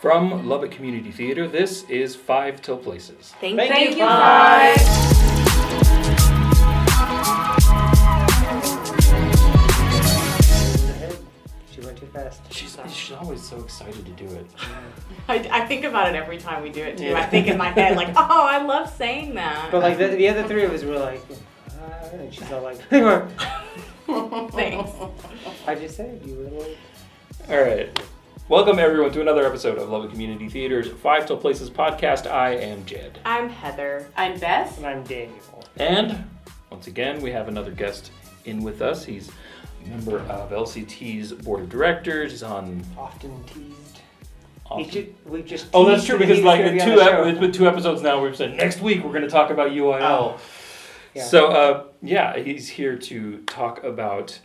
From Lubbock Community Theater, this is Five Till Places. Thank, Thank you, you, Five. She went too fast. She's, she's always so excited to do it. I, I think about it every time we do it too. I think in my head like, oh, I love saying that. But like the, the other three of us were like, uh, and she's all like, Thanks. I just said you were like. All right. Welcome, everyone, to another episode of Lubbock Community Theater's Five Till Places podcast. I am Jed. I'm Heather. I'm Beth. And I'm Daniel. And once again, we have another guest in with us. He's a member of LCT's board of directors. He's on. Often teased. He Often- ju- we've just. Oh, that's true because like gonna be on two ep- show. it's been two episodes now. We've said next week we're going to talk about UIL. Oh, yeah. So uh, yeah, he's here to talk about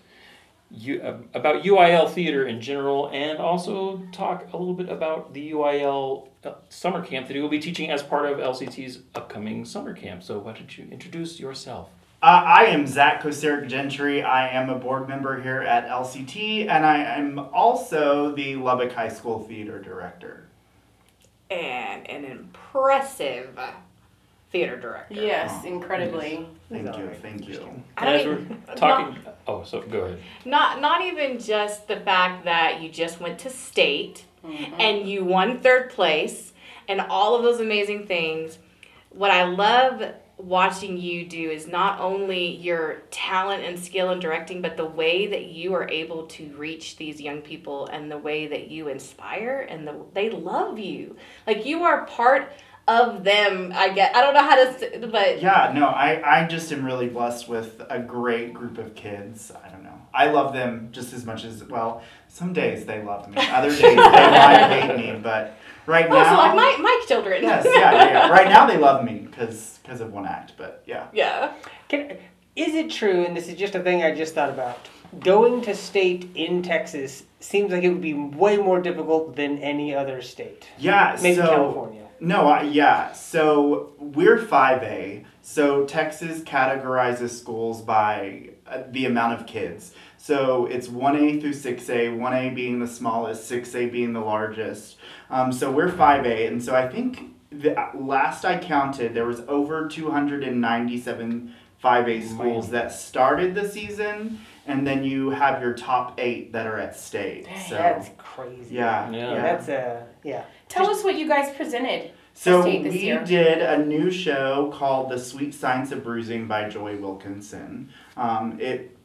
U, uh, about UIL theater in general, and also talk a little bit about the UIL uh, summer camp that you will be teaching as part of LCT's upcoming summer camp. So why don't you introduce yourself? Uh, I am Zach Kosaric Gentry. I am a board member here at LCT, and I am also the Lubbock High School theater director. And an impressive theater director. Yes, incredibly. Thank you, thank you. I And as we're even- talking, oh, so go ahead. Not not even just the fact that you just went to state Mm-hmm. and you won third place and all of those amazing things. What I love watching you do is not only your talent and skill in directing, but the way that you are able to reach these young people and the way that you inspire and the they love you. Like you are part of them. I get. I don't know how to, say, but Yeah, no, I, I just am really blessed with a great group of kids. I don't know. I love them just as much as, well, some days they love me, other days they might hate me, but right also now. like my my children. Yes, yeah, yeah, yeah. Right now they love me because because of one act, but yeah. yeah. Can, is it true, and this is just a thing I just thought about, going to state in Texas seems like it would be way more difficult than any other state? Yeah, Maybe so. California. No, I, yeah. So we're 5A. So Texas categorizes schools by uh, the amount of kids. So it's 1A through 6A, 1A being the smallest, 6A being the largest. Um, so we're 5A. And so I think the, last I counted, there was over 297 5A schools that started the season. And then you have your top eight that are at state. So That's crazy. yeah, Yeah. yeah. That's a yeah. Tell us what you guys presented. So this we year. did a new show called "The Sweet Science of Bruising" by Joy Wilkinson. Um, it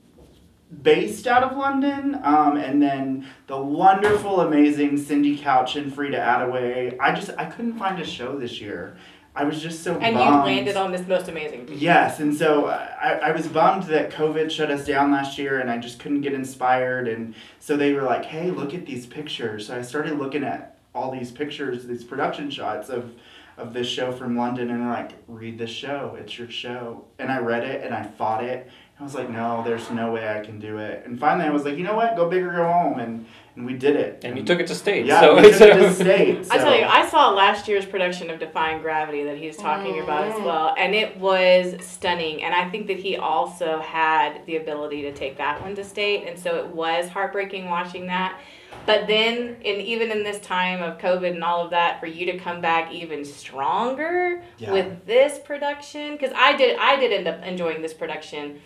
based out of London, um, and then the wonderful, amazing Cindy Couch and Frida Attaway. I just I couldn't find a show this year. I was just so And you landed on this most amazing. piece. Yes, and so I, I was bummed that COVID shut us down last year and I just couldn't get inspired. And so they were like, hey, look at these pictures. So I started looking at all these pictures, these production shots of, of this show from London. And they're like, read this show, it's your show. And I read it and I fought it. I was like, no, there's no way I can do it. And finally I was like, you know what, go big or go home. And, and we did it. And you took it to state. Yeah, so we took it to state. I tell you, I saw last year's production of Defying Gravity that he's talking oh, about as well, and it was stunning. And I think that he also had the ability to take that one to state, and so it was heartbreaking watching that. But then, and even in this time of COVID and all of that, for you to come back even stronger Yeah. with this production, because I did, I did end up enjoying this production.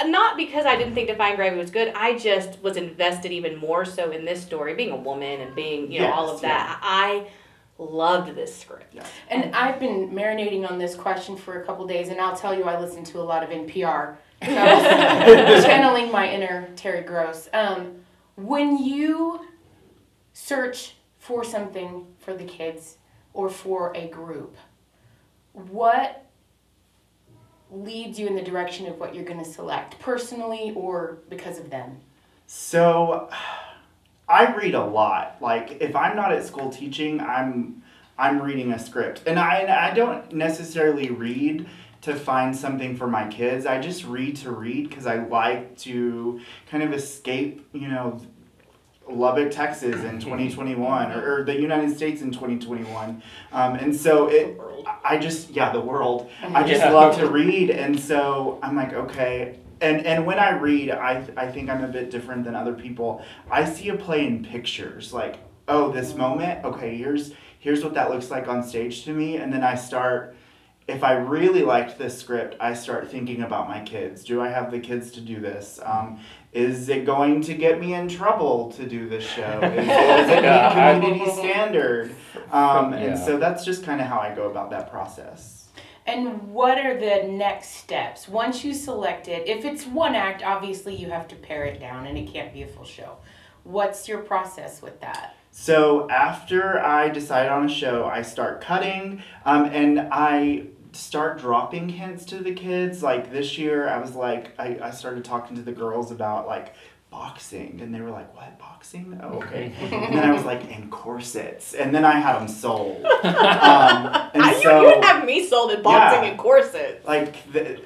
Uh, Not because I didn't think Defying Gravity was good. I just was invested even more so in this story, being a woman and being, you know, all of that. I loved this script. And I've been marinating on this question for a couple days, and I'll tell you, I listen to a lot of NPR. So channeling my inner Terry Gross. Um, when you search for something for the kids or for a group, what leads you in the direction of what you're going to select, personally or because of them? So I read a lot. Like if I'm not at school teaching, I'm I'm reading a script. And I and I don't necessarily read to find something for my kids. I just read to read because I like to kind of escape, you know, Lubbock, Texas in 2021 or, or the United States in 2021. Um, and so it I just yeah, the world. I just Yeah. love to read and so I'm like, okay, and and when I read, I I think I'm a bit different than other people. I see a play in pictures. Like oh, this moment, okay, here's here's what that looks like on stage to me, and then I start. If I really liked this script, I start thinking about my kids. Do I have the kids to do this? Um, is it going to get me in trouble to do this show? Is it, is it Yeah, I- meet community standard? Um, and so that's just kind of how I go about that process. And what are the next steps once you select it? If it's one act, obviously you have to pare it down and it can't be a full show. What's your process with that? So after I decide on a show, I start cutting, um, and I start dropping hints to the kids. Like this year, I was like, I, I started talking to the girls about like boxing, and they were like, "What boxing? Oh, okay." and then I was like, "And corsets," and then I had them sold. Um, and I, so, you, have me sold in boxing Yeah. and corsets. like the,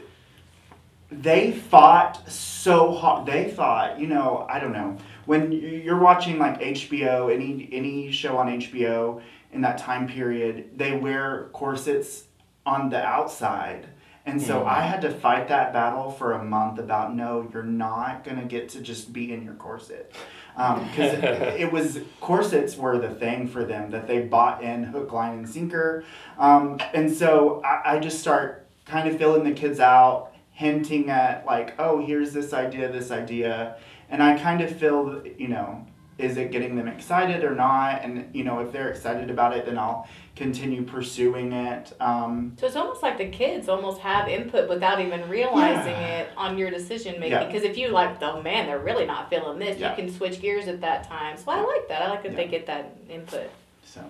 they fought so hard. They thought, you know, I don't know. When you're watching like HBO, any any show on HBO in that time period, they wear corsets on the outside. And so I had to fight that battle for a month about no, you're not gonna get to just be in your corset, because it, it was corsets were the thing for them that they bought in hook, line, and sinker, um, and so I, I just start kind of filling the kids out, hinting at like, oh, here's this idea, this idea, and I kind of feel, you know, is it getting them excited or not? And you know, if they're excited about it, then I'll continue pursuing it. Um, So it's almost like the kids almost have input without even realizing Yeah. it on your decision making. Yeah. Because if you like, oh man, they're really not feeling this, Yeah. you can switch gears at that time. So I like that. I like that they get that input. so,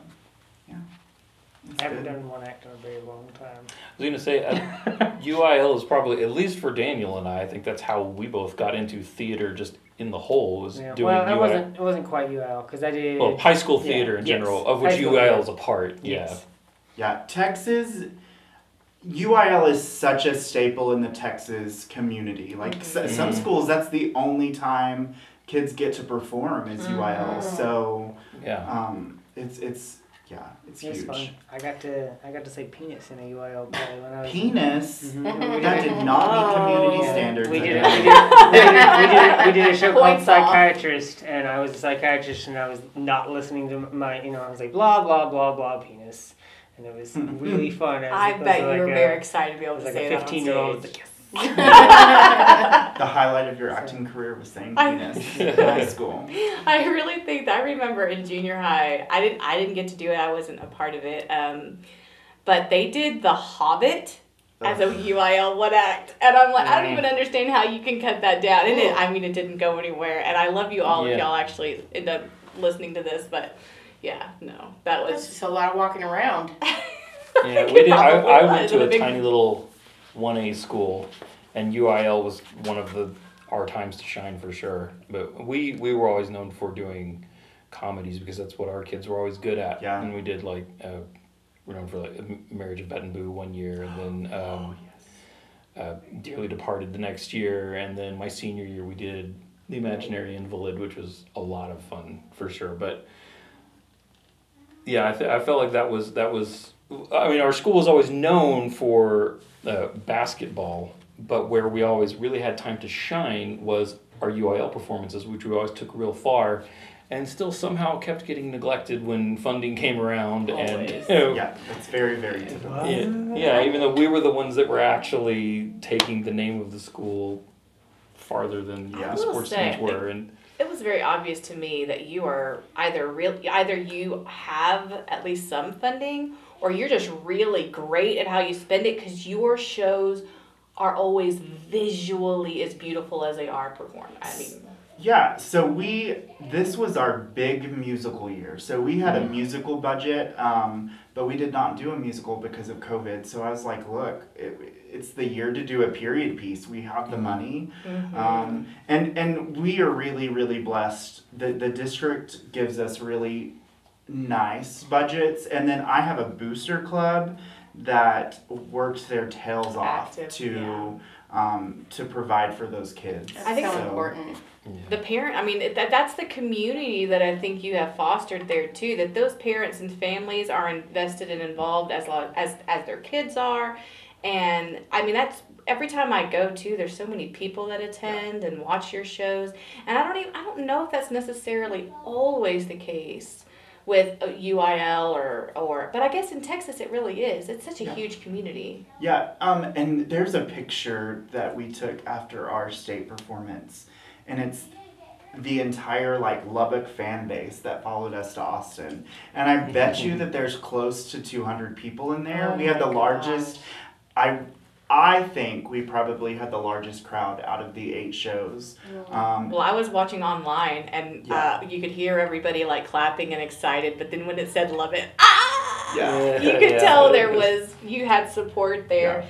yeah. It's I haven't good. done one act in a very long time. I was gonna say uh, UIL is probably at least for Daniel and I. I think that's how we both got into theater, just in the whole was Yeah. doing Well, UIL. it wasn't. It wasn't quite UL because I did. well, high school Yeah, theater in yes. general, of which school UIL theater. is a part. yes. Yeah, Texas. UIL is such a staple in the Texas community. Like s- some schools, that's the only time kids get to perform is UIL. Mhm. So Yeah. um, it's it's yeah, it's It's huge. fun. I got to. I got to say penis in a UIL play when I was. Penis. Mhm. That did not meet community Oh. standards. We did, I it, guess. we, did, we, did, we, did, we did a show called off. Psychiatrist, and I was a psychiatrist, and I was not listening to my, you know, I was like blah blah blah blah penis, and it was really fun. As I bet to you like were a, very excited to be able to like say a that fifteen year old. stage. Like, yes. The highlight of your acting career was saying I- penis in high school. I really think that I remember in junior high. I didn't. I didn't get to do it. I wasn't a part of it. Um, but they did The Hobbit as a UIL one act, and I'm like, I don't Mm. even understand how you can cut that down. And it, I mean, it didn't go anywhere. And I love you all Yeah. if y'all actually end up listening to this. But yeah, no, that That's was. just a lot of walking around. Yeah, we did. I, I went to a a big- tiny little one A school, and UIL was one of the our times to shine for sure. But we we were always known for doing comedies because that's what our kids were always good at. Yeah. And we did like uh, we're known for like Marriage of Bette and Boo one year, and then um, uh, Dearly Departed the next year, and then my senior year we did The Imaginary Invalid, which was a lot of fun for sure. But yeah, I, th- I felt like that was that was. I mean, our school was always known for uh, basketball, but where we always really had time to shine was our UIL performances, which we always took real far, and still somehow kept getting neglected when funding came around. And you know, Yeah, that's very very typical. yeah, yeah, even though we were the ones that were actually taking the name of the school farther than Yeah. the sports say, teams were, and It was very obvious to me that you are either real, either you have at least some funding, or you're just really great at how you spend it because your shows are always visually as beautiful as they are performed. I mean, Yeah, so we this was our big musical year. So we had a musical budget, um, but we did not do a musical because of COVID. So I was like, look, it, it's the year to do a period piece. We have the money, um, and and we are really really blessed. The the district gives us really nice budgets, and then I have a booster club that works their tails off Active, to. yeah. Um, to provide for those kids. That's I think so so. important. the parent, I mean, that, that's the community that I think you have fostered there too. That those parents and families are invested and involved as lo- as as their kids are, and I mean that's every time I go to. There's so many people that attend and watch your shows, and I don't even I don't know if that's necessarily always the case. With a UIL or or but I guess in Texas it really is. It's such a Yeah. huge community. Yeah, um, and there's a picture that we took after our state performance, and it's the entire like Lubbock fan base that followed us to Austin. And I bet you that there's close to 200 people in there. Oh we had the my largest. I I think we probably had the largest crowd out of the eight shows. Um, Well, I was watching online and Yeah. uh, you could hear everybody like clapping and excited, but then when it said love it, ah! Yeah. You could Yeah. tell there was you had support there.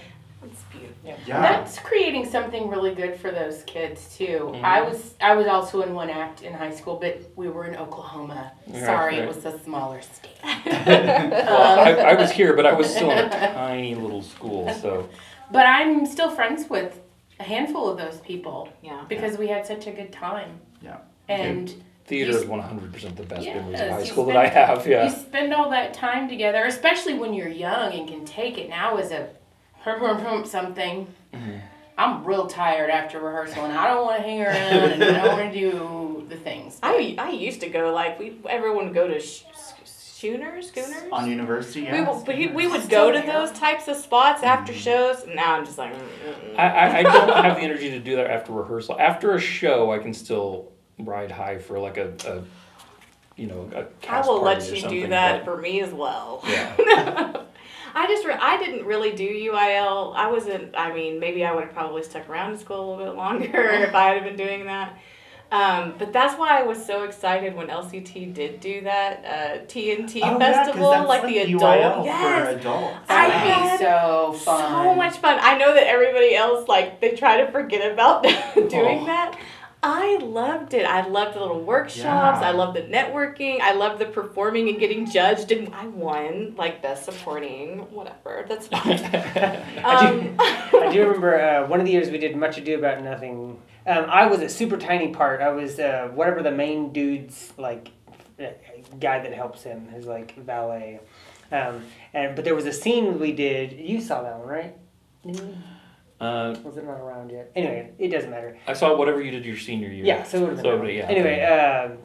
It's beautiful. yeah. That's creating something really good for those kids too. Mhm. I was I was also in one act in high school, but we were in Oklahoma. Right, Sorry, right. it was a smaller state. Well, I, I was here, but I was still in a tiny little school, so But I'm still friends with a handful of those people Yeah. because we had such a good time. Yeah. And theater is 100% the best memories of Yes, high you school that spend- I have. Yeah. you spend all that time together, especially when you're young and can take it. Now as a something, Mm-hmm. I'm real tired after rehearsal and I don't want to hang around and I don't want to do the things. I I used to go like we everyone would go to sh- schooners schooners. On university, yeah. We, would- we, we would go to those types of spots after shows. Now I'm just like, mm, mm, mm. I, I, I don't have the energy to do that after rehearsal. After a show, I can still ride high for like a, a you know, a I cast will party let you do that but- for me as well. yeah. I just re- I didn't really do UIL. I wasn't. I mean, maybe I would have probably stuck around in school a little bit longer if I had been doing that. Um, but that's why I was so excited when LCT did do that uh, TNT Oh, yeah, 'cause festival, that's like, the adult. UIL for yes, adults. I That had would so fun. so much fun. I know that everybody else like they try to forget about doing Oh. that. I loved it. I loved the little workshops. Yeah. I loved the networking. I loved the performing and getting judged. And I won like best supporting, whatever. That's fine. I Um, do, I do remember uh, one of the years we did Much Ado About Nothing. Um, I was a super tiny part. I was uh, whatever the main dude's like uh, guy that helps him, his like valet. Um, and but there was a scene we did. You saw that one, right? Uh, Was it not around yet? Anyway, it doesn't matter. I saw whatever you did your senior year. Yeah, so it would have been. yeah. Anyway, um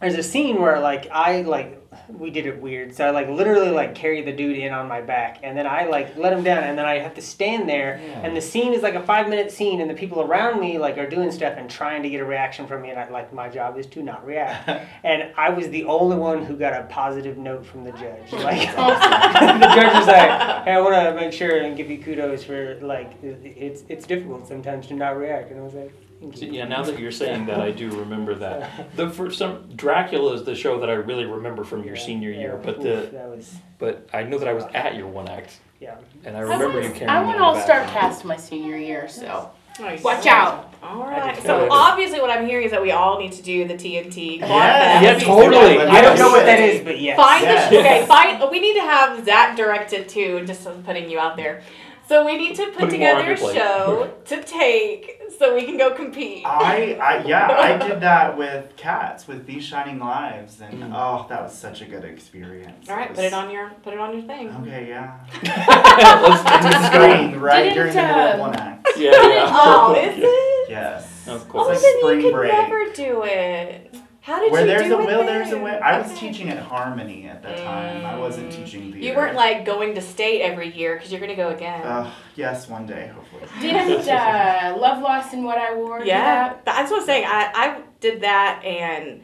there's a scene where like I like we did it weird. So I like literally like carry the dude in on my back, and then I like let him down, and then I have to stand there. Yeah. And the scene is like a five minute scene, and the people around me like are doing stuff and trying to get a reaction from me, and I like my job is to not react. and I was the only one who got a positive note from the judge. Like the judge was like, "Hey, I want to make sure and give you kudos for like it's it's difficult sometimes to not react," and I was like. Thank yeah, now that you're saying that, I do remember that. The for some Dracula is the show that I really remember from your Yeah, senior year, but Oof, the that was but I know that I was at your one act, yeah. and I remember you I carrying. I me went all star cast my senior year, so Nice. watch out. All I right. did So obviously, what I'm hearing is that we all need to do the TNT. Yes. Yeah, Fest. totally. I don't know what that is, but yes. Find Yes. the okay. Find. We need to have Zach direct it too. Just putting you out there. So we need to put Putting together a show to take so we can go compete. I, I yeah, I did that with cats with these shining lives, and Mm. oh, that was such a good experience. All right, was- put it on your put it on your thing. Okay, yeah. let's, On the screen right Didn't, during the middle of one act. yeah, yeah. Oh, is it? Yes. Of Oh, course. It's like then you could break. never do it. How did Where you there's do a will, there's a way. I was Okay. teaching at Harmony at that time. I wasn't Mm. teaching theater. You weren't like going to state every year because you're gonna go again. Uh, yes, one day, hopefully. Didn't uh, Love Loss and What I Wore? Yeah, that? that's what I'm saying. I, I did that and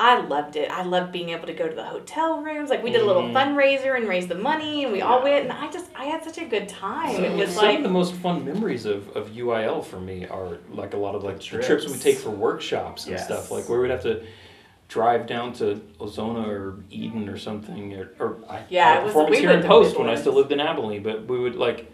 I loved it. I loved being able to go to the hotel rooms. Like we did a little Mhm. fundraiser and raise the money, and we all went. And I just I had such a good time. Some, it was some like of the most fun memories of, of UIL for me are like a lot of like trips, Trips. we take for workshops and Yes. stuff, like where we'd have to drive down to Ozona or Eden or something, or, or I Yeah, had it was- performance we here in Post when I still lived in Abilene, but we would like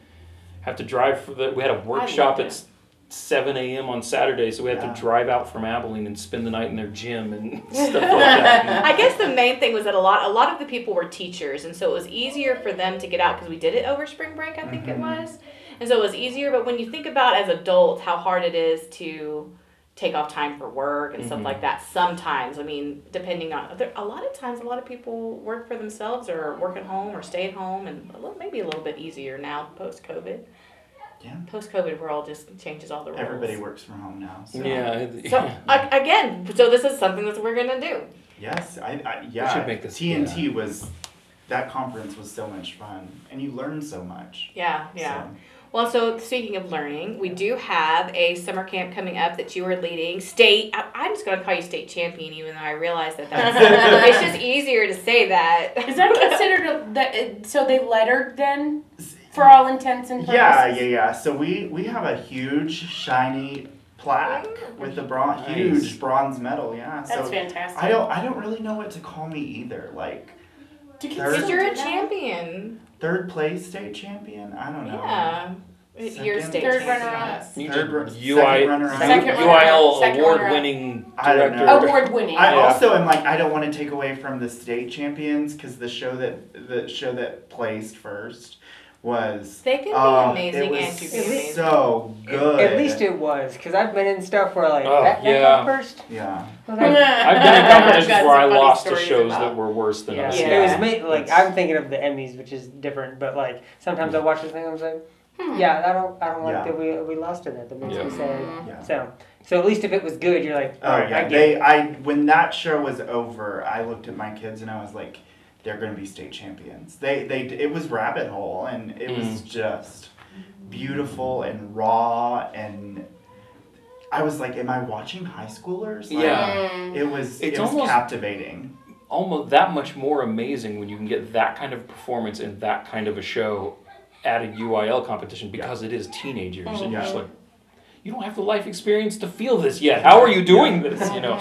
have to drive for the. We had a workshop loved at s- seven a.m. on Saturday, so we had Yeah. to drive out from Abilene and spend the night in their gym and stuff like that. I guess the main thing was that a lot a lot of the people were teachers, and so it was easier for them to get out because we did it over spring break. I think it Mhm. was, and so it was easier. But when you think about as adults how hard it is to take off time for work and stuff Mhm. like that, sometimes I mean, depending on there, a lot of times, a lot of people work for themselves or work at home or stay at home, and a little, maybe a little bit easier now post COVID. Yeah. Post COVID world just changes all the rules. Everybody works from home now. So. Yeah, So a- again, so this is something that we're gonna do. Yes, I, I yeah. should make this- TNT was that conference was so much fun, and you learned so much. Yeah, yeah. So, Well, so speaking of learning, we do have a summer camp coming up that you are leading. State, I, I'm just going to call you state champion, even though I realize that that's, it's just easier to say that. Is that considered a, that, so they lettered then, for all intents and purposes? yeah, yeah, yeah. So we we have a huge shiny plaque with the bronze, Nice. huge bronze medal. Yeah. That's so fantastic. I don't I don't really know what to call me either. Like Do kids Third- you're a champion. third place state champion. I don't know. Yeah. You're Second- state Third runner-up. You Third did ru- UI, second runner-up. Second runner-up, UIL award-winning director. Award winning. I Yeah. also am like I don't want to take away from the state champions because the show that the show that placed first was They can be oh, amazing it was and to be amazing. so good. At least it was, because I've been in stuff where like Oh, that, that yeah. got first. yeah. Well, I've, I've been in competitions where I lost to shows about- that were worse than yeah. us. Yeah. it was ma- like That's- I'm thinking of the Emmys, which is different, but like sometimes I watch the thing, and I'm like, hmm. yeah, I don't, I don't like Yeah. that we we lost to that. That makes Yeah. me sad. Hmm. Yeah. So, so at least if it was good, you're like, Oh I yeah, get they it. I when that show was over, I looked at my kids and I was like, they're gonna be state champions. They they it was Rabbit Hole and it was Mm. just beautiful and raw and I was like, am I watching high schoolers? Like, Yeah. Mm. It was It's it was almost- captivating. Almost that much more amazing when you can get that kind of performance in that kind of a show at a UIL competition because it is teenagers and you're just like, you don't have the life experience to feel this yet. How are you doing this? You know,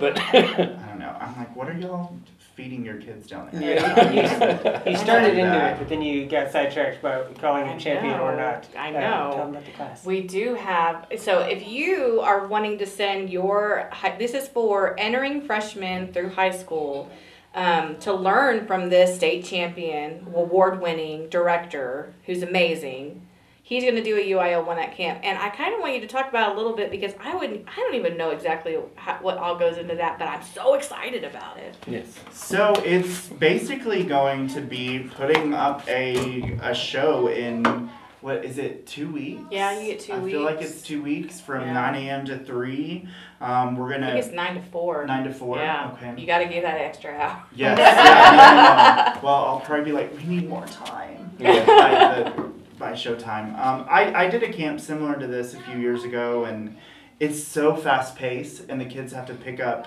but I don't know. I'm like, what are y'all feeding your kids down there? Yeah. You started into that. it, but then you got sidetracked by calling I it champion or not. I Uh, know. tell them about the class. We do have, so if you are wanting to send your, this is for entering freshmen through high school um, to learn from this state champion, award winning director who's amazing. He's going to do a UIL one at camp. And I kind of want you to talk about it a little bit because I wouldn't, I don't even know exactly how, what all goes into that, but I'm so excited about it. yes. So it's basically going to be putting up a a show in what is it two weeks? Yeah, you get two I feel like it's two weeks from Yeah. nine a.m. to three. Um, we're gonna I think it's nine to four. nine to four. Yeah. Okay. You got to give that extra hour. Yes. yeah, no, no. Well, I'll probably be like, we need more time Yeah. by, the, by showtime. Um, I, I did a camp similar to this a few years ago, and it's so fast paced, and the kids have to pick up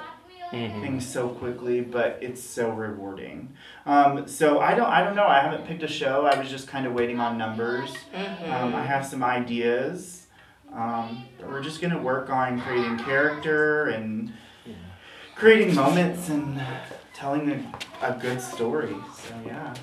Mhm. things so quickly, but it's so rewarding. Um, so I don't I don't know. I haven't picked a show. I was just kind of waiting on numbers. Mm-hmm. Um, I have some ideas. Um, but we're just gonna work on creating character and creating moments and telling a, a good story. So yeah.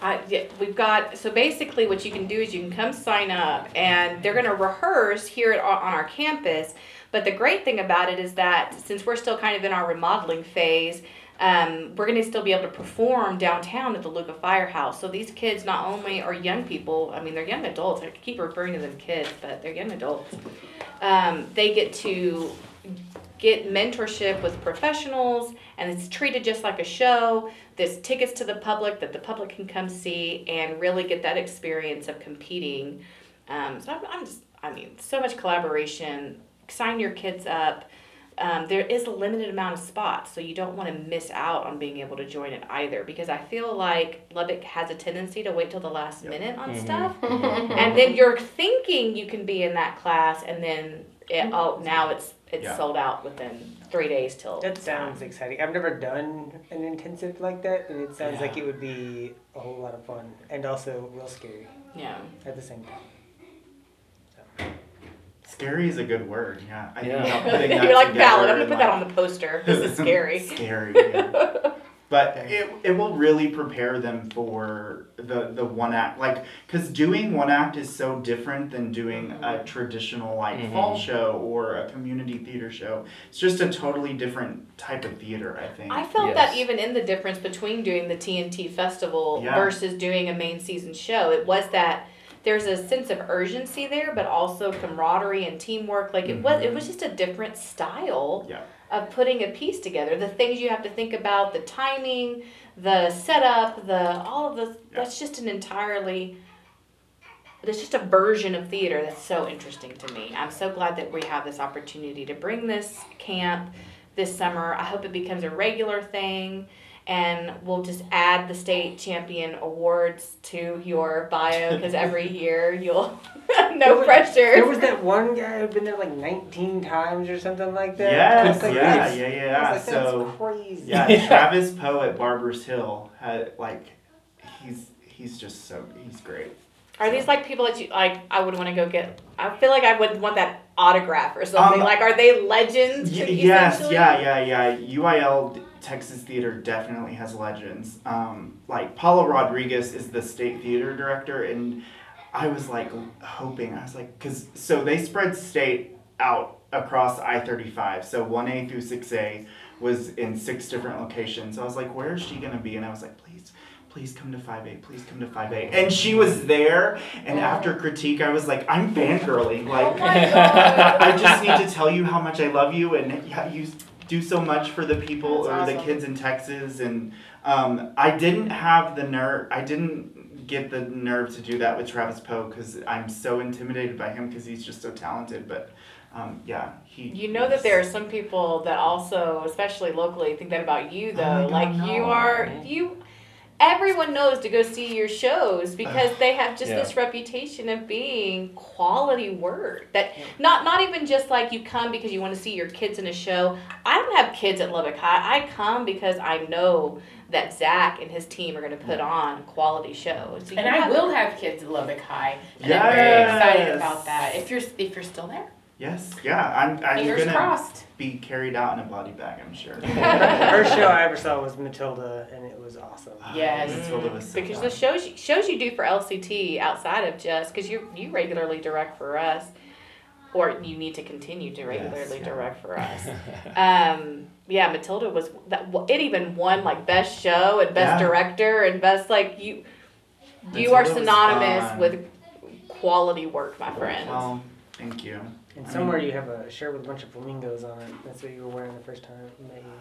Yeah, we've got so basically what you can do is you can come sign up and they're going to rehearse here at, on our campus but the great thing about it is that since we're still kind of in our remodeling phase um, we're going to still be able to perform downtown at the LHUCA Firehouse. So these kids not only are young people, I mean they're young adults. I keep referring to them kids, but they're young adults. Um, they get to get mentorship with professionals, and it's treated just like a show. There's tickets to the public that the public can come see and really get that experience of competing. Um, so I'm, I'm just, I mean, so much collaboration. Sign your kids up. Um, there is a limited amount of spots, so you don't want to miss out on being able to join it either. Because I feel like Lubbock has a tendency to wait till the last minute on Mhm. stuff, and then you're thinking you can be in that class, and then it, oh, now it's it's Yeah. sold out within three days till. That sounds exciting. I've never done an intensive like that, and it sounds Yeah. like it would be a whole lot of fun and also real scary yeah. at the same time. Scary is a good word. Yeah. I Yeah. think I'm You're like together valid. I'm gonna put that on the poster. This is scary. Scary. Yeah. But it, it will really prepare them for the, the one act like because doing one act is so different than doing a traditional like Mhm. fall show or a community theater show it's just a totally different type of theater i think I felt that even in the difference between doing the TNT festival Yeah. versus doing a main season show, it was that there's a sense of urgency there, but also camaraderie and teamwork. Like it was, it was just a different style Yeah. Of putting a piece together. The things you have to think about, the timing, the setup, the all of the. That's just an entirely. There's just a version of theater that's so interesting to me. I'm so glad that we have this opportunity to bring this camp this summer. I hope it becomes a regular thing. And we'll just add the state champion awards to your bio because every year you'll There no was- pressure. There was that one guy who'd been there like 19 times or something like that. Yes, like, yeah, that's- yeah, yeah. like, that's So crazy. yeah, Travis Poe at Barbers Hill had like he's he's just so he's great. Are these like people that you like? I would want to go get. I feel like I would want that autograph or something. Um, like, are they legends? Y- yes, yeah, yeah, yeah. UIL D- Texas Theater definitely has legends. Um, like Paula Rodriguez is the state theater director, and I was like hoping I was like because so they spread state out across I thirty five. So one A through six A was in six different locations. So I was like, where is she gonna be? And I was like, please. Please come to 5A, please come to 5A. And she was there, and after critique, I was like, I'm fangirling. Like, Oh. I just need to tell you how much I love you and you do so much for the people That's or the kids in Texas. And um, I didn't have the nerve. I didn't get the nerve to do that with Travis Poe because I'm so intimidated by him because he's just so talented. But um, yeah, he. You know that there are some people that also, especially locally, think that about you Oh though. my God, like you are you. Everyone knows to go see your shows because they have just Yeah. this reputation of being quality work. That not not even just like you come because you want to see your kids in a show. I don't have kids at Lubbock High. I come because I know that Zach and his team are going to put on quality shows. So And I have- will have kids at Lubbock High, and I'm very excited about that. If you're if you're still there, Yes, yeah, I'm. I'm fingers gonna crossed. be carried out in a body bag. I'm sure. First show I ever saw was Matilda, and it was awesome. Yes. Matilda was so because the fun. shows you, shows you do for LCT outside of just because you you regularly direct for us, or you need to continue to regularly yeah. direct for us. um, yeah, Matilda was that it even won like best show and best Yeah. director and best like you. You are Matilda was synonymous with quality work, my friend. Well, thank you. And I somewhere mean- you have a shirt with a bunch of flamingos on it. That's what you were wearing the first time I met you.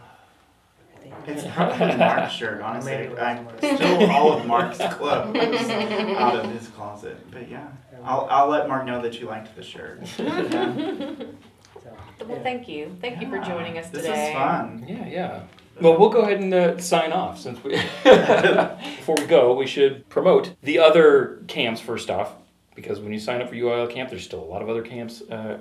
I think. It's probably Mark's shirt, honestly. Maybe it was I Mark's. stole all of Mark's clothes out of his closet. But yeah, I'll, I'll let Mark know that you liked the shirt. Yeah. So, Well, thank you, thank you for joining us today. This today. is fun. Yeah, yeah. Well, we'll go ahead and uh, sign off since we. Before we go, we should promote the other camps first off, because when you sign up for UIL camp, there's still a lot of other camps uh,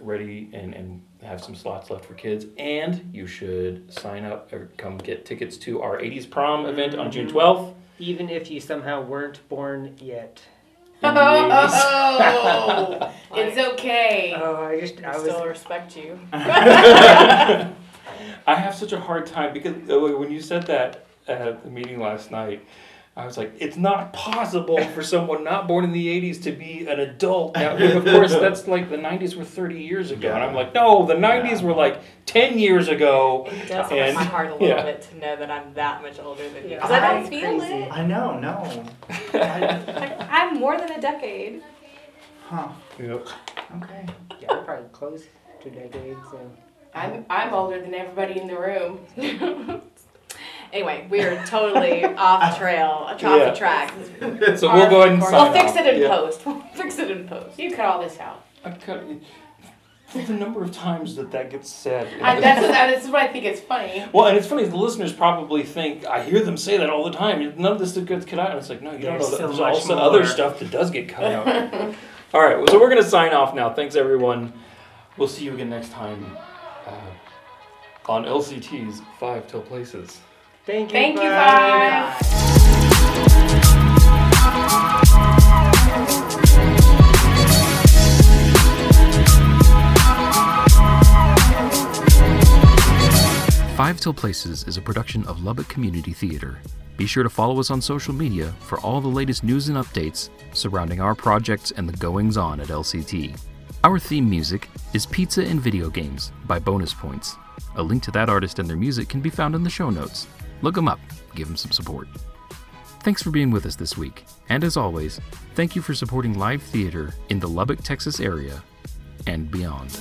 ready and, and have some slots left for kids. And you should sign up or come get tickets to our 80s prom event on June 12th. Even if you somehow weren't born yet. Oh, it's okay. Oh, I just I I was. still respect you. I have such a hard time because uh, when you said that at the meeting last night, I was like, it's not possible for someone not born in the 80s to be an adult. Now, of course, that's like the 90s were 30 years ago. And I'm like, no, the 90s were like 10 years ago. It does hurt And- my heart a little yeah. bit to know that I'm that much older than you. Yeah. Because I don't feel crazy. it. I know, no. Like, I'm more than a decade. Huh. Yep. Okay. Yeah, we're probably close to decades. So. I'm I'm older than everybody in the room. Anyway, we're totally off trail, off Yeah. the track. So we'll go ahead and We'll sign We'll fix it in Yeah. post. We'll fix it in post. You cut all this out. I cut- the number of times that that gets said. I, that's what that's what I think is funny. Well, and it's funny, the listeners probably think, I hear them say that all the time. None of this gets cut out. And it's like, no, you don't There's know that. so There's much also more. other stuff that does get cut out. all right, well, so we're going to sign off now. Thanks, everyone. We'll see you again next time uh, on LCT's Five Till Places. Thank you. Thank you, bye. bye. Five Till Places is a production of Lubbock Community Theater. Be sure to follow us on social media for all the latest news and updates surrounding our projects and the goings on at LCT. Our theme music is Pizza and Video Games by Bonus Points. A link to that artist and their music can be found in the show notes. Look them up, give them some support. Thanks for being with us this week, and as always, thank you for supporting live theater in the Lubbock, Texas area and beyond.